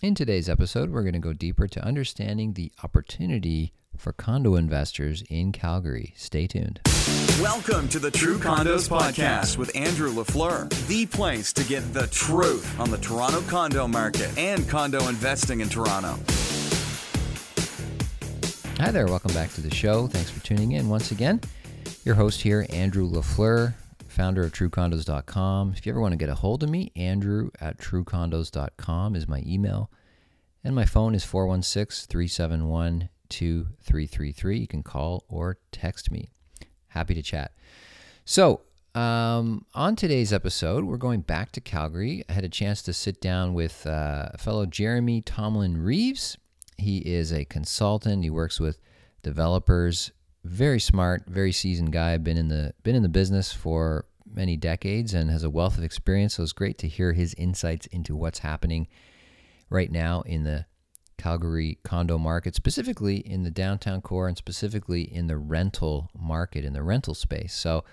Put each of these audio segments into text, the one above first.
In today's episode, we're going to go deeper to understanding the opportunity for condo investors in Calgary. Stay tuned. Welcome to the True Condos Podcast with Andrew LaFleur, the place to get the truth on the Toronto condo market and condo investing in Toronto. Hi there, welcome back to the show. Thanks for tuning in once again. Your host here, Andrew LaFleur, founder of TrueCondos.com. If you ever want to get a hold of me, Andrew at TrueCondos.com is my email. And my phone is 416 371 2333. You can call or text me. Happy to chat. So, um, on today's episode, we're going back to Calgary. I had a chance to sit down with uh, fellow Jeremy Tomlin Reeves. He is a consultant. He works with developers. Very smart, very seasoned guy. Been in the been in the business for many decades and has a wealth of experience. So it's great to hear his insights into what's happening right now in the Calgary condo market, specifically in the downtown core and specifically in the rental market, in the rental space. So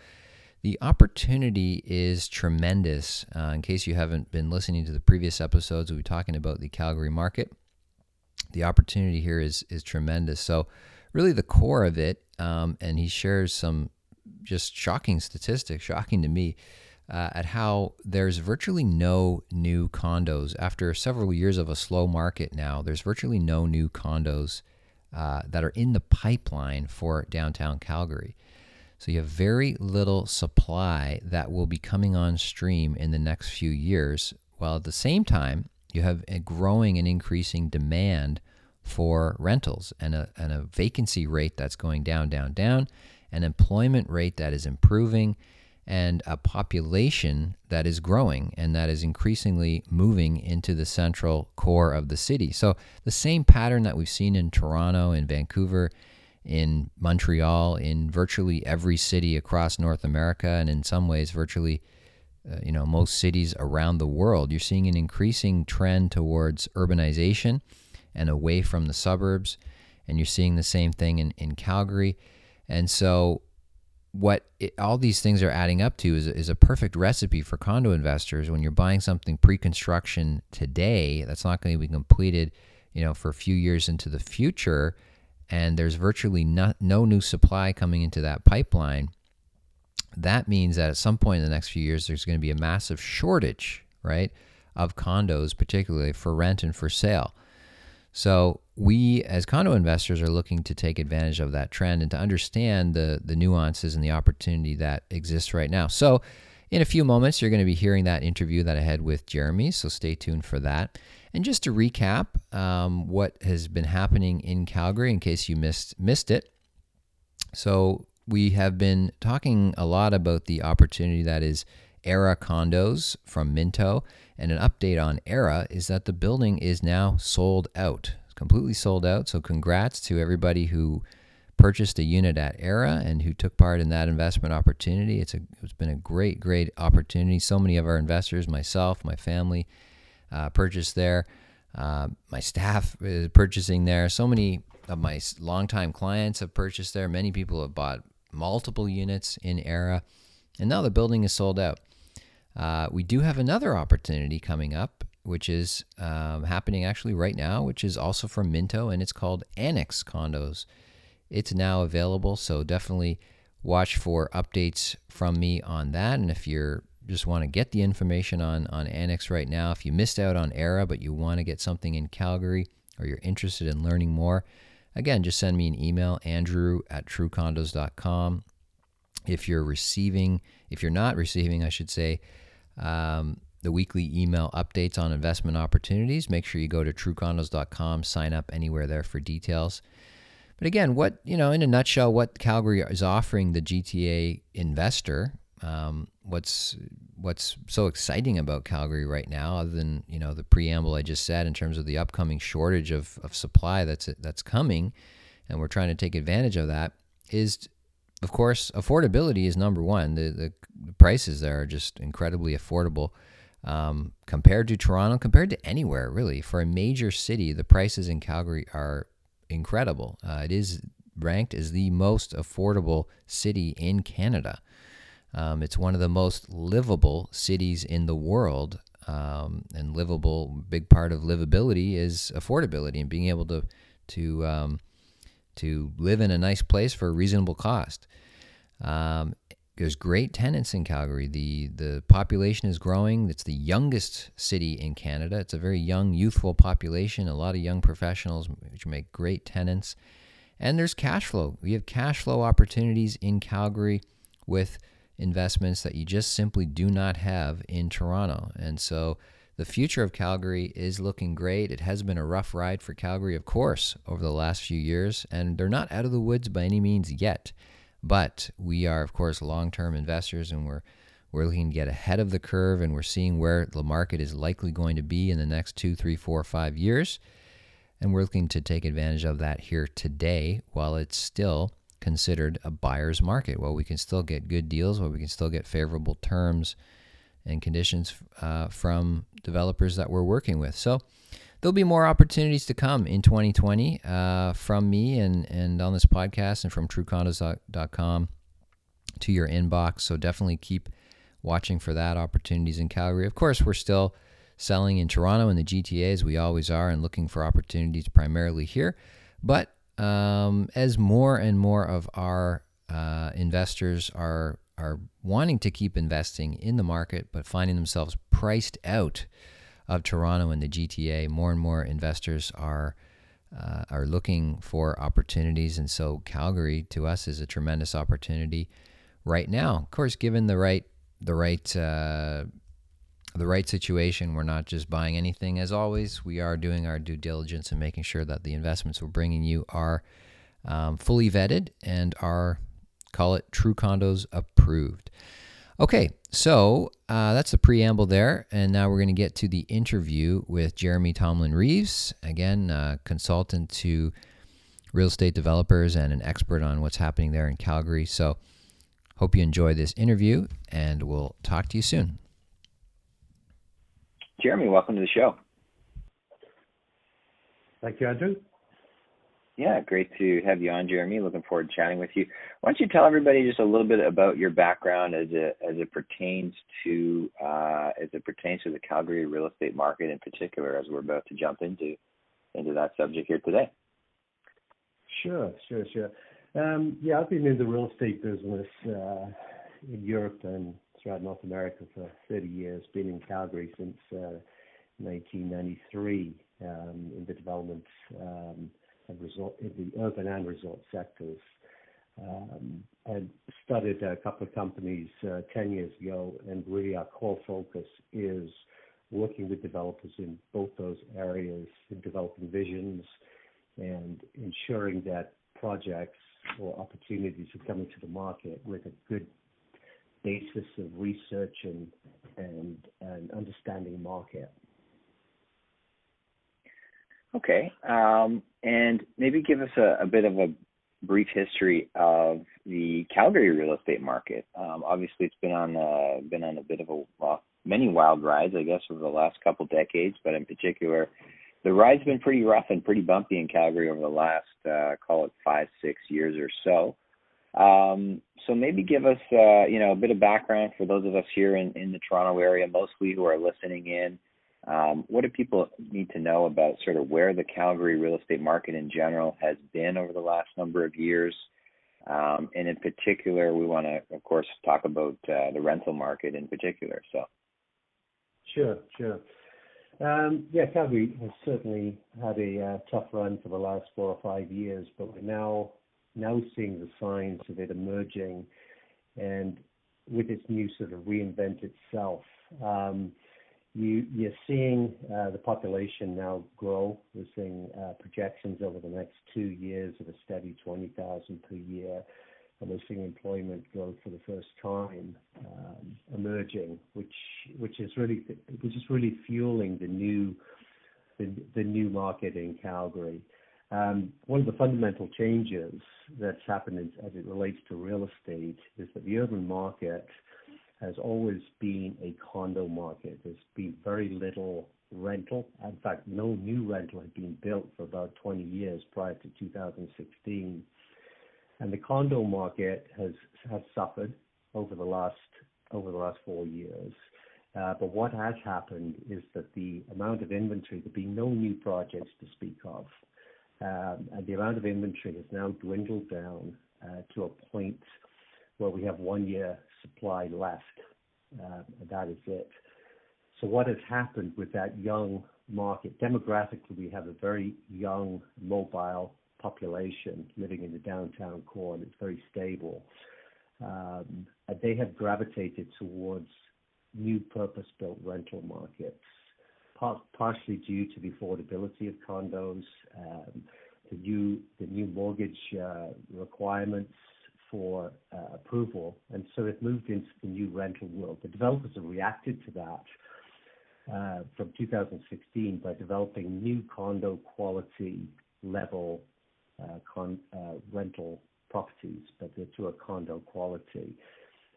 the opportunity is tremendous. Uh, in case you haven't been listening to the previous episodes, we'll be talking about the Calgary market. The opportunity here is is tremendous. So really the core of it, um, and he shares some just shocking statistics, shocking to me uh, at how there's virtually no new condos after several years of a slow market now. There's virtually no new condos uh, that are in the pipeline for downtown Calgary. So you have very little supply that will be coming on stream in the next few years, while at the same time, you have a growing and increasing demand for rentals and a, and a vacancy rate that's going down, down, down, an employment rate that is improving and a population that is growing and that is increasingly moving into the central core of the city. So, the same pattern that we've seen in Toronto, in Vancouver, in Montreal, in virtually every city across North America, and in some ways, virtually uh, you know most cities around the world, you're seeing an increasing trend towards urbanization and away from the suburbs. And you're seeing the same thing in, in Calgary. And so what it, all these things are adding up to is, is a perfect recipe for condo investors when you're buying something pre-construction today that's not going to be completed you know for a few years into the future and there's virtually no, no new supply coming into that pipeline that means that at some point in the next few years there's going to be a massive shortage right of condos particularly for rent and for sale so we, as condo investors, are looking to take advantage of that trend and to understand the the nuances and the opportunity that exists right now. So, in a few moments, you're going to be hearing that interview that I had with Jeremy. So stay tuned for that. And just to recap, um, what has been happening in Calgary, in case you missed missed it. So we have been talking a lot about the opportunity that is Era condos from Minto. And an update on Era is that the building is now sold out, it's completely sold out. So, congrats to everybody who purchased a unit at Era and who took part in that investment opportunity. It's, a, it's been a great, great opportunity. So many of our investors, myself, my family, uh, purchased there. Uh, my staff is purchasing there. So many of my longtime clients have purchased there. Many people have bought multiple units in Era. And now the building is sold out. Uh, we do have another opportunity coming up, which is um, happening actually right now, which is also from Minto, and it's called Annex Condos. It's now available, so definitely watch for updates from me on that. And if you're just want to get the information on on Annex right now, if you missed out on Era but you want to get something in Calgary or you're interested in learning more, again, just send me an email, Andrew at truecondos.com. If you're receiving, if you're not receiving, I should say, um, the weekly email updates on investment opportunities. Make sure you go to truecondos.com, sign up anywhere there for details. But again, what, you know, in a nutshell, what Calgary is offering the GTA investor, um, what's what's so exciting about Calgary right now, other than, you know, the preamble I just said in terms of the upcoming shortage of, of supply that's that's coming, and we're trying to take advantage of that, is of course, affordability is number one. The, the, prices there are just incredibly affordable um, compared to Toronto, compared to anywhere really. For a major city, the prices in Calgary are incredible. Uh, it is ranked as the most affordable city in Canada. Um, it's one of the most livable cities in the world. um, and livable. Big part of livability is affordability and being able to to um, to live in a nice place for a reasonable cost. Um, there's great tenants in Calgary. The the population is growing. It's the youngest city in Canada. It's a very young, youthful population. A lot of young professionals, which make great tenants. And there's cash flow. We have cash flow opportunities in Calgary with investments that you just simply do not have in Toronto. And so the future of Calgary is looking great. It has been a rough ride for Calgary, of course, over the last few years, and they're not out of the woods by any means yet. But we are, of course, long-term investors, and we're we're looking to get ahead of the curve, and we're seeing where the market is likely going to be in the next two, three, four, five years, and we're looking to take advantage of that here today, while it's still considered a buyer's market. While we can still get good deals, while we can still get favorable terms and conditions uh, from developers that we're working with. So there'll be more opportunities to come in 2020 uh, from me and, and on this podcast and from truecondos.com to your inbox. So definitely keep watching for that opportunities in Calgary. Of course, we're still selling in Toronto and the GTA as we always are and looking for opportunities primarily here. But um, as more and more of our uh, investors are are wanting to keep investing in the market but finding themselves priced out of Toronto and the GTA, more and more investors are uh, are looking for opportunities, and so Calgary to us is a tremendous opportunity right now. Of course, given the right the right uh, the right situation, we're not just buying anything. As always, we are doing our due diligence and making sure that the investments we're bringing you are um, fully vetted and are call it True Condos approved. Okay, so uh, that's the preamble there, and now we're going to get to the interview with Jeremy Tomlin Reeves, again, uh, consultant to real estate developers and an expert on what's happening there in Calgary. So, hope you enjoy this interview, and we'll talk to you soon. Jeremy, welcome to the show. Thank you, Andrew. Yeah, great to have you on, Jeremy. Looking forward to chatting with you. Why don't you tell everybody just a little bit about your background as it as it pertains to uh, as it pertains to the Calgary real estate market in particular, as we're about to jump into into that subject here today. Sure, sure, sure. Um, yeah, I've been in the real estate business uh, in Europe and throughout North America for 30 years. Been in Calgary since uh, 1993 um, in the development. Um, and resort in the urban and resort sectors. Um, and studied a couple of companies uh, 10 years ago, and really our core focus is working with developers in both those areas, in developing visions and ensuring that projects or opportunities are coming to the market with a good basis of research and and, and understanding market. Okay. Um, and maybe give us a, a, bit of a brief history of the Calgary real estate market. Um, obviously, it's been on uh, been on a bit of a well, many wild rides, I guess, over the last couple decades. But in particular, the ride's been pretty rough and pretty bumpy in Calgary over the last uh, call it five, six years or so. Um, so maybe give us uh, you know a bit of background for those of us here in, in the Toronto area, mostly who are listening in. Um, what do people need to know about sort of where the Calgary real estate market in general has been over the last number of years? Um, and in particular, we want to, of course, talk about uh, the rental market in particular. So, sure, sure. Um, yeah, Calgary has certainly had a uh, tough run for the last four or five years, but we're now now seeing the signs of it emerging, and with its new sort of reinvent itself. Um, you're seeing uh, the population now grow. We're seeing uh, projections over the next two years of a steady 20,000 per year, and we're seeing employment growth for the first time um, emerging, which which is really which is really fueling the new market in Calgary. Um, one of the fundamental changes that's happened as it relates to real estate is that the urban market has always been a condo market. There's been very little rental. In fact, no new rental had been built for about 20 years prior to 2016. And the condo market has has suffered over the last over the last four years. Uh, but what has happened is that the amount of inventory, there've been no new projects to speak of. Um, and the amount of inventory has now dwindled down uh, to a point where we have one year supply left. And that is it. So what has happened with that young market? Demographically, we have a very young, mobile population living in the downtown core, and it's very stable. Um, they have gravitated towards new purpose-built rental markets, partially due to the affordability of condos, um, the new mortgage uh, requirements for uh, approval. And so it moved into the new rental world. The developers have reacted to that uh, from 2016 by developing new condo quality level uh, rental properties, but they're to a condo quality.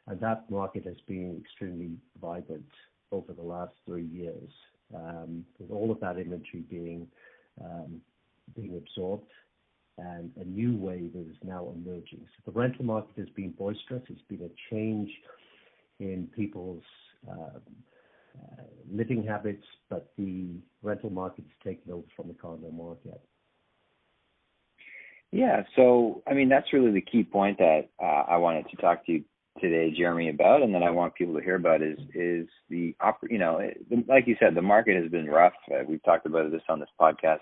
And that market has been extremely vibrant over the last three years, um, with all of that inventory um, being absorbed and a new wave that is now emerging. So the rental market has been boisterous. It's been a change in people's uh, living habits, but the rental market has taken over from the condo market. Yeah. So, I mean, that's really the key point that uh, I wanted to talk to you today, Jeremy, about, and that I want people to hear about is the, you know, like you said, the market has been rough. Uh, we've talked about this on this podcast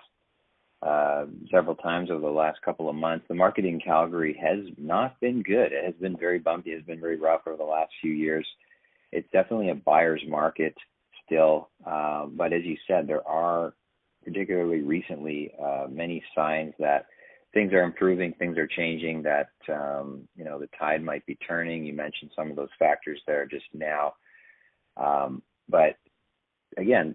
several times over the last couple of months. The market in Calgary has not been good. It has been very bumpy. It has been very rough over the last few years. It's definitely a buyer's market still. uh, But as you said, there are particularly recently uh, many signs that things are improving, things are changing, that um, you know, the tide might be turning. You mentioned some of those factors there just now. um, But again,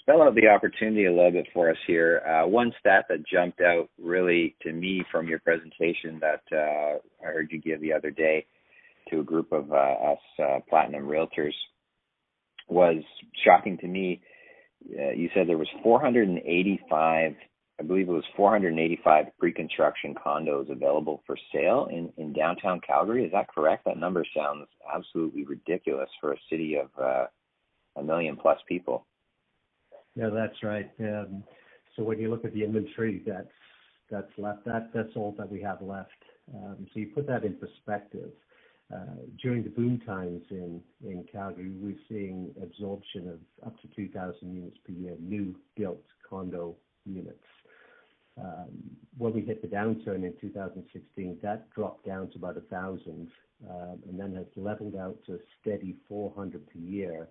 spell out the opportunity a little bit for us here. Uh, one stat that jumped out really to me from your presentation that uh, I heard you give the other day to a group of uh, us Platinum Realtors was shocking to me. You said there was 485, I believe it was 485 pre-construction condos available for sale in downtown Calgary. Is that correct? That number sounds absolutely ridiculous for a city of a million plus people. Yeah, that's right. So when you look at the inventory that's that's left, that that's all that we have left. Um, so you put that in perspective. Uh, during the boom times in Calgary, we're seeing absorption of up to 2,000 units per year, new built condo units. Um, when we hit the downturn in 2016, that dropped down to about 1,000, um, and then has leveled out to a steady 400 per year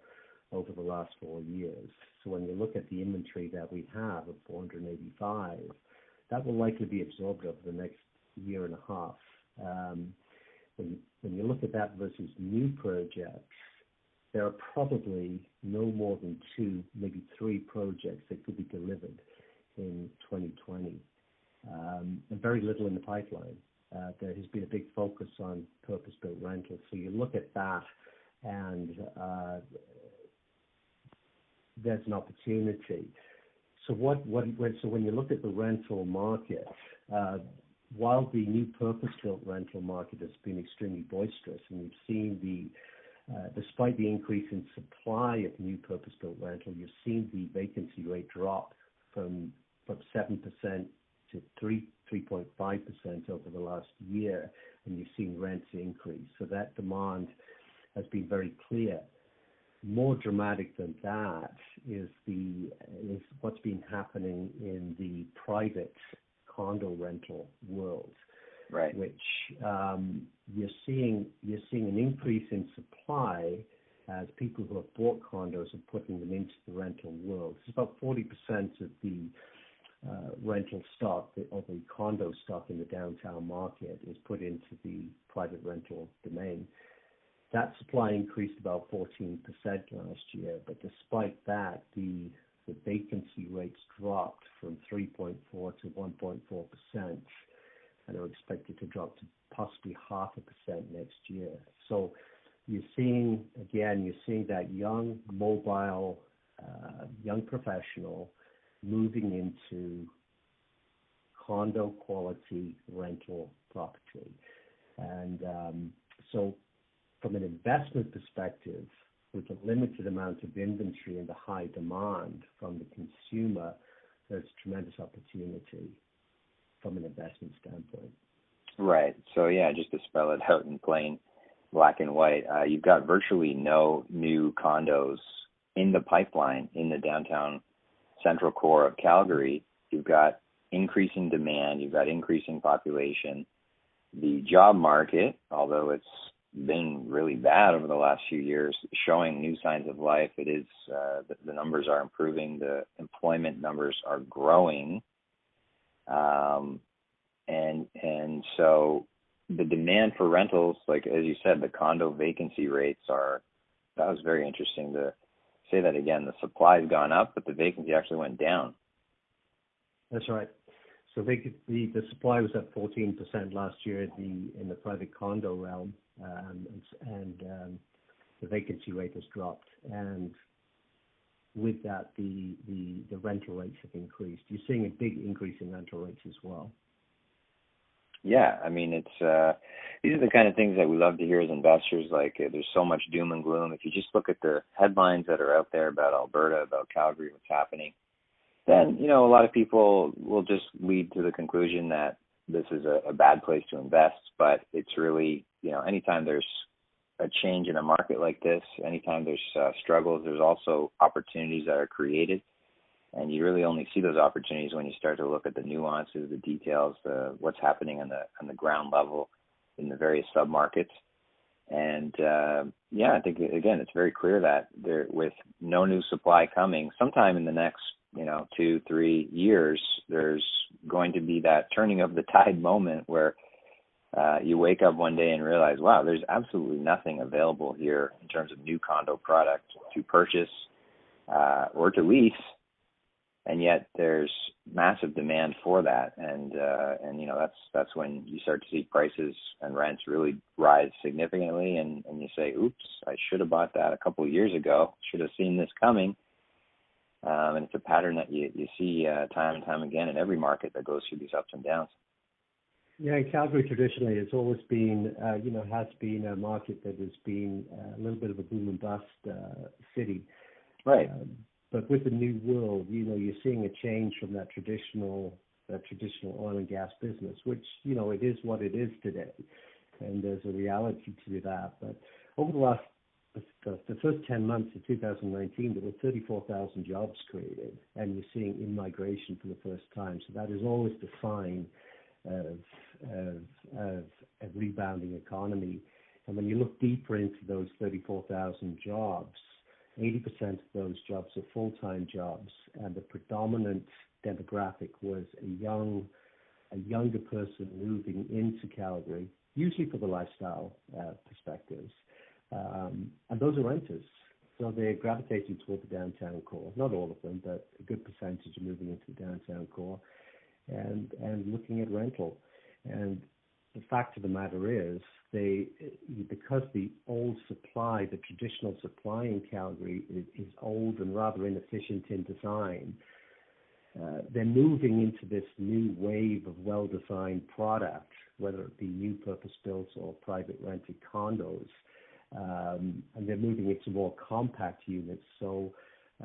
over the last four years. So when you look at the inventory that we have of 485, that will likely be absorbed over the next year and a half. Um, when you look at that versus new projects, there are probably no more than two, maybe three projects that could be delivered in 2020, um, and very little in the pipeline. Uh, there has been a big focus on purpose-built rentals. So you look at that, and uh, there's an opportunity. So what when so when you look at the rental market, while the new purpose-built rental market has been extremely boisterous, and we've seen, the uh despite the increase in supply of new purpose-built rental, you've seen the vacancy rate drop from from 7% to three 3.5% over the last year, and you've seen rents increase. So that demand has been very clear. More dramatic than that is the is what's been happening in the private condo rental world. Right. Which, um, you're seeing you're seeing an increase in supply as people who have bought condos are putting them into the rental world. It's about 40% of the uh, rental stock or the condo stock in the downtown market is put into the private rental domain. That supply increased about 14% last year, but despite that, the vacancy rates dropped from 3.4 to 1.4%, and are expected to drop to possibly 0.5% next year. So you're seeing, again, you're seeing that young, mobile, uh, young professional moving into condo quality rental property. Um, From an investment perspective, with a limited amount of inventory and the high demand from the consumer, there's tremendous opportunity from an investment standpoint. Right. So yeah, just to spell it out in plain black and white, uh, you've got virtually no new condos in the pipeline in the downtown central core of Calgary. You've got increasing demand, you've got increasing population. The job market, although it's been really bad over the last few years, showing new signs of life. It is uh, the, the, numbers are improving. The employment numbers are growing, um, and and so the demand for rentals, like as you said, the condo vacancy rates are. That was very interesting to say that again. The supply's gone up, but the vacancy actually went down. That's right. So the the supply was at 14% last year in the private condo realm, um, and um, the vacancy rate has dropped. And with that, the rental rates have increased. You're seeing a big increase in rental rates as well. Yeah, I mean it's uh these are the kind of things that we love to hear as investors. Like uh, there's so much doom and gloom. If you just look at the headlines that are out there about Alberta, about Calgary, what's happening, then you know a lot of people will just lead to the conclusion that this is a, a bad place to invest. But it's really you know anytime there's a change in a market like this, anytime there's uh, struggles, there's also opportunities that are created and you really only see those opportunities when you start to look at the nuances, the details, the what's happening on the on the ground level in the various submarkets. And uh, yeah, I think again, it's very clear that there, with no new supply coming, sometime in the next you know two three years, there's going to be that turning of the tide moment where uh, you wake up one day and realize, wow, there's absolutely nothing available here in terms of new condo product to purchase uh, or to lease. And yet there's massive demand for that. And uh and you know that's that's when you start to see prices and rents really rise significantly and and you say oops i should have bought that a couple of years ago. Should have seen this coming um and it's a pattern that you you see uh time and time again in every market that goes through these ups and downs yeah, in Calgary traditionally has always been, uh, you know, has been a market that has been uh, a little bit of a boom and bust uh, city. Right. Um, but with the new world, you know, you're seeing a change from that traditional that traditional oil and gas business, which you know it is what it is today, and there's a reality to that. But over the last the, first 10 months of 2019, there were 34,000 jobs created, and you're seeing in migration for the first time. So that is always the sign of, of, of a rebounding economy. And when you look deeper into those 34,000 jobs, 80% of those jobs are full-time jobs, and the predominant demographic was a young, a younger person moving into Calgary, usually for the lifestyle uh, perspectives. Um, and those are renters. So they're gravitating toward the downtown core. Not all of them, but a good percentage are moving into the downtown core and, and looking at rental. And the fact of the matter is, they because the old supply, the traditional supply in Calgary is, is old and rather inefficient in design. Uh, they're moving into this new wave of well-designed product, whether it be new purpose-built or private rented condos, um, and they're moving into more compact units. So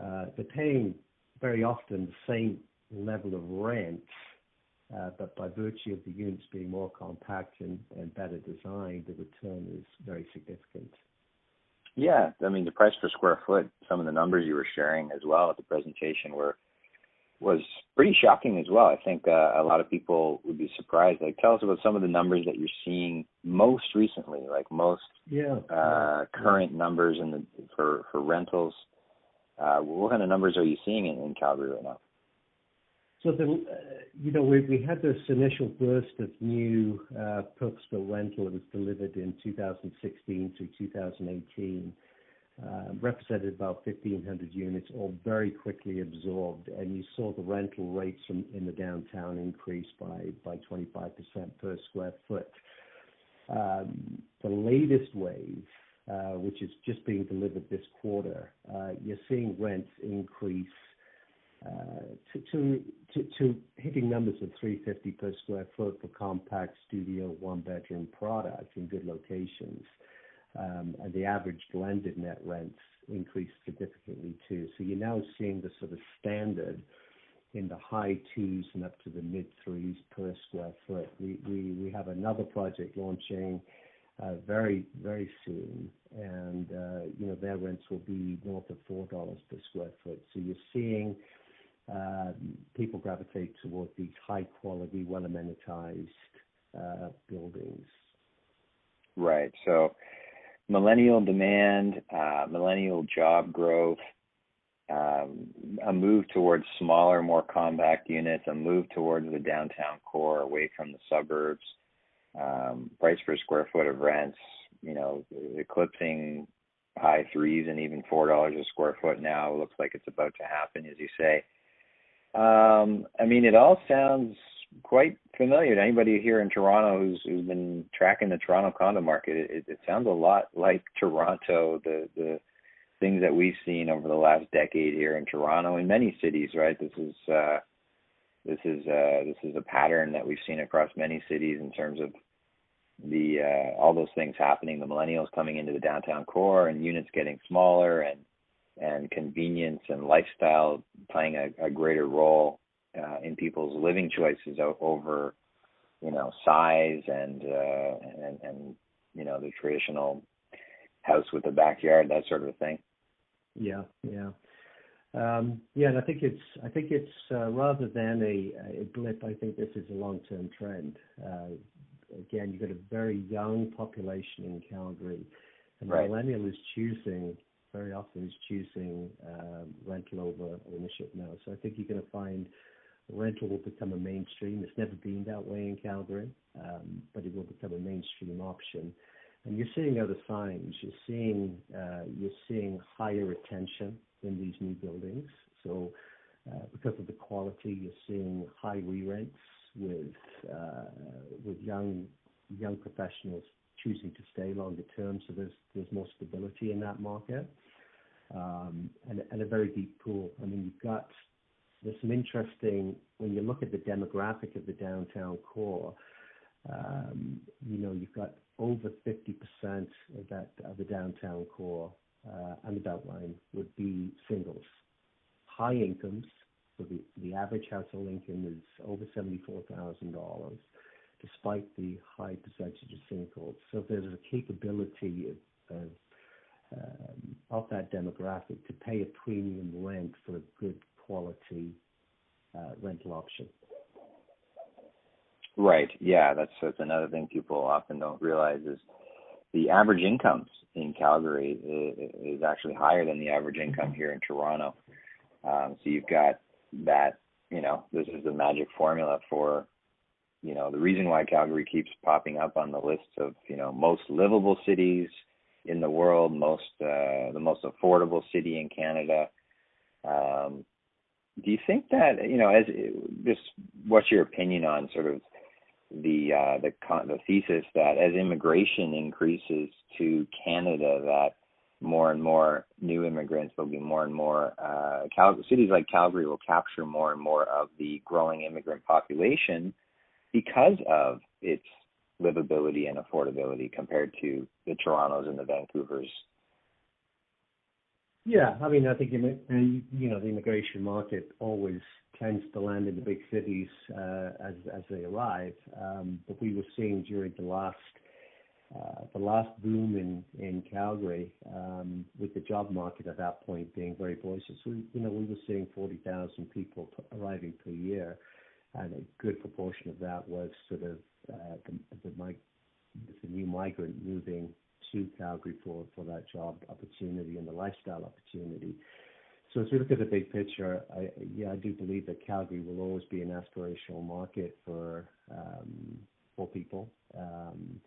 uh, they're paying very often the same level of rent uh, but by virtue of the units being more compact and, and better designed, the return is very significant. Yeah, I mean the price per square foot, some of the numbers you were sharing as well at the presentation were was pretty shocking as well. I think uh, a lot of people would be surprised. Like, tell us about some of the numbers that you're seeing most recently, like most yeah, uh, current numbers in the for for rentals. Uh, what kind of numbers are you seeing in, in Calgary right now? So the, uh, you know, we, we had this initial burst of new uh, purpose-built rental that was delivered in 2016 through 2018, uh, represented about 1,500 units, all very quickly absorbed, and you saw the rental rates in the downtown increase by by 25% per square foot. Um, the latest wave, uh, which is just being delivered this quarter, uh, you're seeing rents increase uh, to hitting numbers of 350 per square foot for compact studio one-bedroom product in good locations. Um, and the average blended net rents increased significantly too. So you're now seeing the sort of standard in the high twos and up to the mid threes per square foot. We have another project launching uh, very very soon, and uh, their rents will be north of four dollars per square foot. So you're seeing uh, people gravitate toward these high quality, well amenitized uh, buildings. Right. Millennial demand, uh, millennial job growth, um, a move towards smaller, more compact units, a move towards the downtown core, away from the suburbs. Um, price per square foot of rents, you know, eclipsing high threes and even four dollars a square foot now. Looks like it's about to happen, as you say. Um, I mean, it all sounds quite familiar to anybody here in Toronto who's who's been tracking the Toronto condo market. It, it sounds a lot like Toronto, the the things that we've seen over the last decade here in Toronto in many cities. Right, this is uh, this is uh, this is a pattern that we've seen across many cities in terms of the uh, all those things happening. The millennials coming into the downtown core and units getting smaller and and convenience and lifestyle playing a, a greater role uh, in people's living choices over you know size and uh, and and you know the traditional house with a backyard that sort of thing. Yeah, yeah. Um, yeah, and I think it's I think it's uh, rather than a, a blip. I think this is a long-term trend. Uh, again, you've got a very young population in Calgary, and right. the millennial is choosing very often is choosing um, rental over ownership now. So I think you're going to find rental will become a mainstream. It's never been that way in Calgary, um, but it will become a mainstream option. And you're seeing other signs. You're seeing uh, you're seeing higher retention in these new buildings. So uh, because of the quality, you're seeing high re-rents with uh, with young young professionals choosing to stay longer term. So there's there's more stability in that market, um, and, and a very deep pool. I mean, you've got there's some interesting when you look at the demographic of the downtown core. Um, you know, you've got over 50% of that of the downtown core uh, and the Beltline would be singles, high incomes. So the, the average household income is over $74,000 despite the high percentage of singles. So there's a capability of, of, um, of that demographic to pay a premium rent for a good quality uh, rental option. Right. Yeah, that's that's another thing people often don't realize is the average incomes in Calgary is, actually higher than the average income here in Toronto. Um, so you've got that. You know, this is the magic formula for you know the reason why Calgary keeps popping up on the lists of you know most livable cities in the world, most uh, the most affordable city in Canada. Um, do you think that you know as just what's your opinion on sort of the uh, the con- the thesis that as immigration increases to Canada that more and more new immigrants will be more and more uh, Cal- cities like Calgary will capture more and more of the growing immigrant population because of its livability and affordability compared to the Torontos and the Vancouvers. Yeah, I mean, I think you know the immigration market always tends to land in the big cities uh, as as they arrive. Um, but we were seeing during the last uh, the last boom in in Calgary um, with the job market at that point being very boisterous. We you know we were seeing forty thousand people arriving per year and a good proportion of that was sort of uh, the, the, the new migrant moving to Calgary for, that job opportunity and the lifestyle opportunity. So as we look at the big picture, I, yeah, I do believe that Calgary will always be an aspirational market for um, for people, um,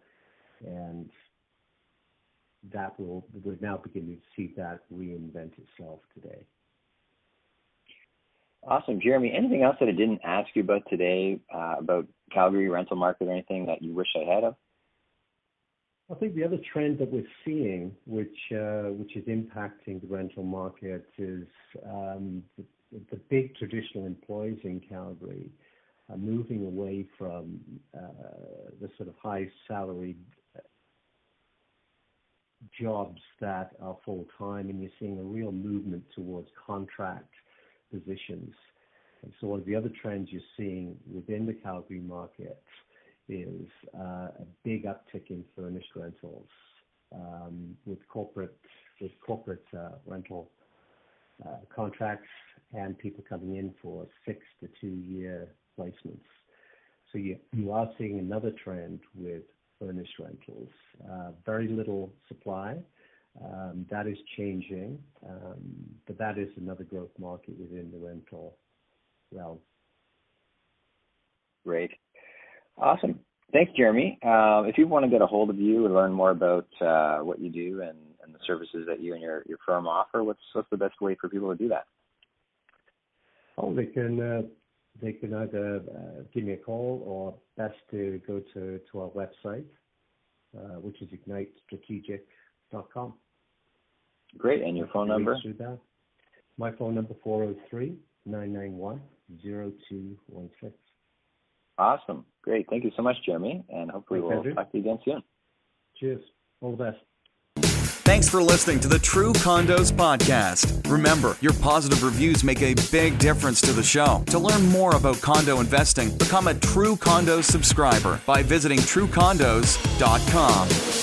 and that will we're now beginning to see that reinvent itself today. Awesome, Jeremy. Anything else that I didn't ask you about today uh, about Calgary rental market or anything that you wish I had of? I think the other trend that we're seeing, which uh, which is impacting the rental market, is um, the, big traditional employees in Calgary are moving away from uh, the sort of high salaried jobs that are full time, and you're seeing a real movement towards contract positions. One of the other trends you're seeing within the Calgary market uh, a big uptick in furnished rentals um, with corporate with corporate uh, rental uh, contracts and people coming in for six to two year placements. So you are seeing another trend with furnished rentals. Very little supply. Um, that is changing, um, but that is another growth market within the rental realm. Great. Awesome. Thanks, Jeremy. Uh, if you want to get a hold of you and learn more about uh, what you do and, and, the services that you and your, your firm offer, what's what's the best way for people to do that? Oh, they can uh, they can either uh, give me a call or best to go to, to our website, uh, which is ignitestrategic.com. Great. And your phone number? My phone number 403 991 0216. Awesome. Great. Thank you so much, Jeremy. And hopefully Thanks, we'll Andrew. talk to you again soon. Cheers. All the best. Thanks for listening to the True Condos Podcast. Remember, your positive reviews make a big difference to the show. To learn more about condo investing, become a True Condos subscriber by visiting truecondos.com.